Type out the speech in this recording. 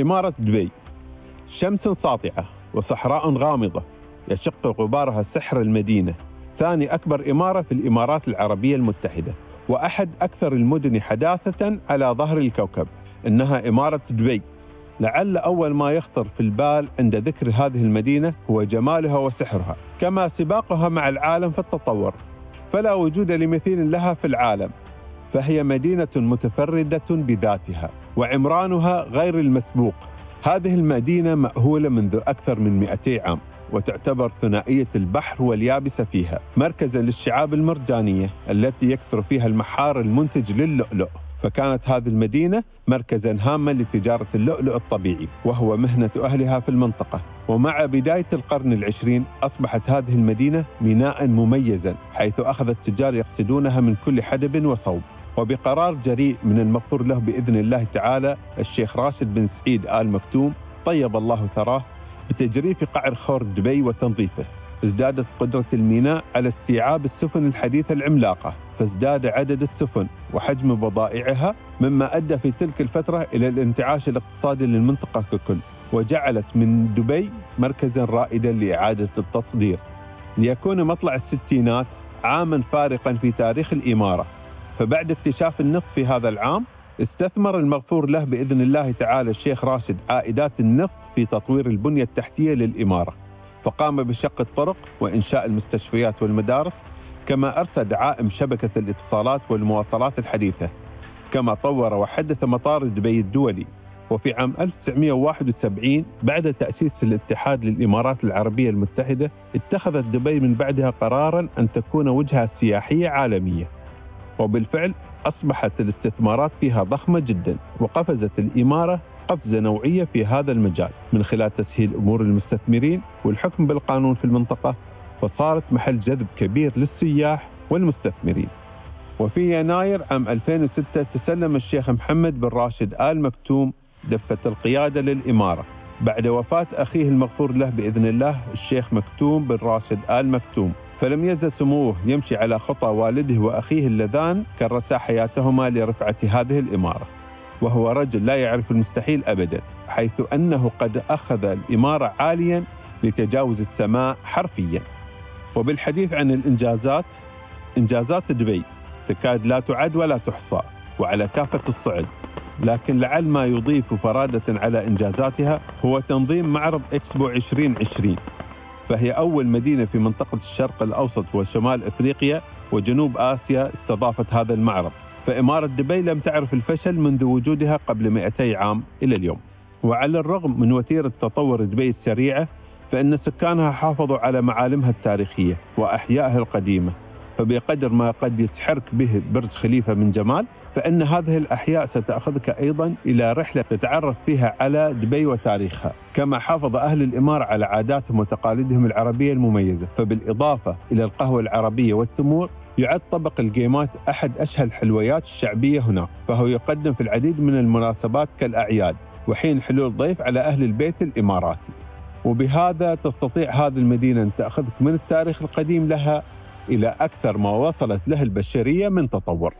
إمارة دبي. شمس ساطعة وصحراء غامضة يشق غبارها سحر المدينة. ثاني أكبر إمارة في الإمارات العربية المتحدة. وأحد أكثر المدن حداثة على ظهر الكوكب. إنها إمارة دبي. لعل أول ما يخطر في البال عند ذكر هذه المدينة هو جمالها وسحرها كما سباقها مع العالم في التطور. فلا وجود لمثيل لها في العالم. فهي مدينة متفردة بذاتها وعمرانها غير المسبوق. هذه المدينة مأهولة منذ أكثر من 200 عام وتعتبر ثنائية البحر واليابسة فيها مركزا للشعاب المرجانية التي يكثر فيها المحار المنتج للؤلؤ. فكانت هذه المدينة مركزا هاما لتجارة اللؤلؤ الطبيعي وهو مهنة أهلها في المنطقة. ومع بداية القرن العشرين أصبحت هذه المدينة ميناء مميزا حيث أخذ التجار يقصدونها من كل حدب وصوب. وبقرار جريء من المغفور له بإذن الله تعالى الشيخ راشد بن سعيد آل مكتوم طيب الله ثراه بتجريف قعر خور دبي وتنظيفه. ازدادت قدرة الميناء على استيعاب السفن الحديثة العملاقة فازداد عدد السفن وحجم بضائعها مما أدى في تلك الفترة إلى الانتعاش الاقتصادي للمنطقة ككل وجعلت من دبي مركزا رائدا لإعادة التصدير. ليكون مطلع الستينات عاما فارقا في تاريخ الإمارة. فبعد اكتشاف النفط في هذا العام استثمر المغفور له بإذن الله تعالى الشيخ راشد عائدات النفط في تطوير البنية التحتية للإمارة. فقام بشق الطرق وإنشاء المستشفيات والمدارس كما ارسى دعائم شبكة الاتصالات والمواصلات الحديثة. كما طور وحدث مطار دبي الدولي. وفي عام 1971 بعد تأسيس الاتحاد للإمارات العربية المتحدة اتخذت دبي من بعدها قرارا أن تكون وجهة سياحية عالمية. وبالفعل أصبحت الاستثمارات فيها ضخمة جدا وقفزت الإمارة قفزة نوعية في هذا المجال. من خلال تسهيل أمور المستثمرين والحكم بالقانون في المنطقة فصارت محل جذب كبير للسياح والمستثمرين. وفي يناير عام 2006 تسلم الشيخ محمد بن راشد آل مكتوم دفة القيادة للإمارة. بعد وفاة أخيه المغفور له بإذن الله الشيخ مكتوم بن راشد آل مكتوم. فلم يزل سموه يمشي على خطى والده وأخيه اللذان كرسا حياتهما لرفعة هذه الإمارة. وهو رجل لا يعرف المستحيل ابدا، حيث أنه قد أخذ الإمارة عاليا لتجاوز السماء حرفيا. وبالحديث عن الإنجازات إنجازات دبي تكاد لا تعد ولا تحصى وعلى كافة الصعد. لكن لعل ما يضيف فرادة على إنجازاتها هو تنظيم معرض إكسبو 2020 فهي أول مدينة في منطقة الشرق الأوسط وشمال أفريقيا وجنوب آسيا استضافت هذا المعرض. فإمارة دبي لم تعرف الفشل منذ وجودها قبل 200 عام إلى اليوم. وعلى الرغم من وتيرة تطور دبي السريعة فإن سكانها حافظوا على معالمها التاريخية وأحيائها القديمة. فبقدر ما قد يسحرك به برج خليفة من جمال فإن هذه الأحياء ستأخذك أيضا إلى رحلة تتعرف فيها على دبي وتاريخها. كما حافظ أهل الإمارة على عاداتهم وتقاليدهم العربية المميزة فبالإضافة إلى القهوة العربية والتمور يعد طبق الجيمات أحد أشهى الحلويات الشعبية هناك فهو يقدم في العديد من المناسبات كالأعياد وحين حلول ضيف على أهل البيت الإماراتي. وبهذا تستطيع هذه المدينة أن تأخذك من التاريخ القديم لها إلى أكثر ما وصلت له البشرية من تطور.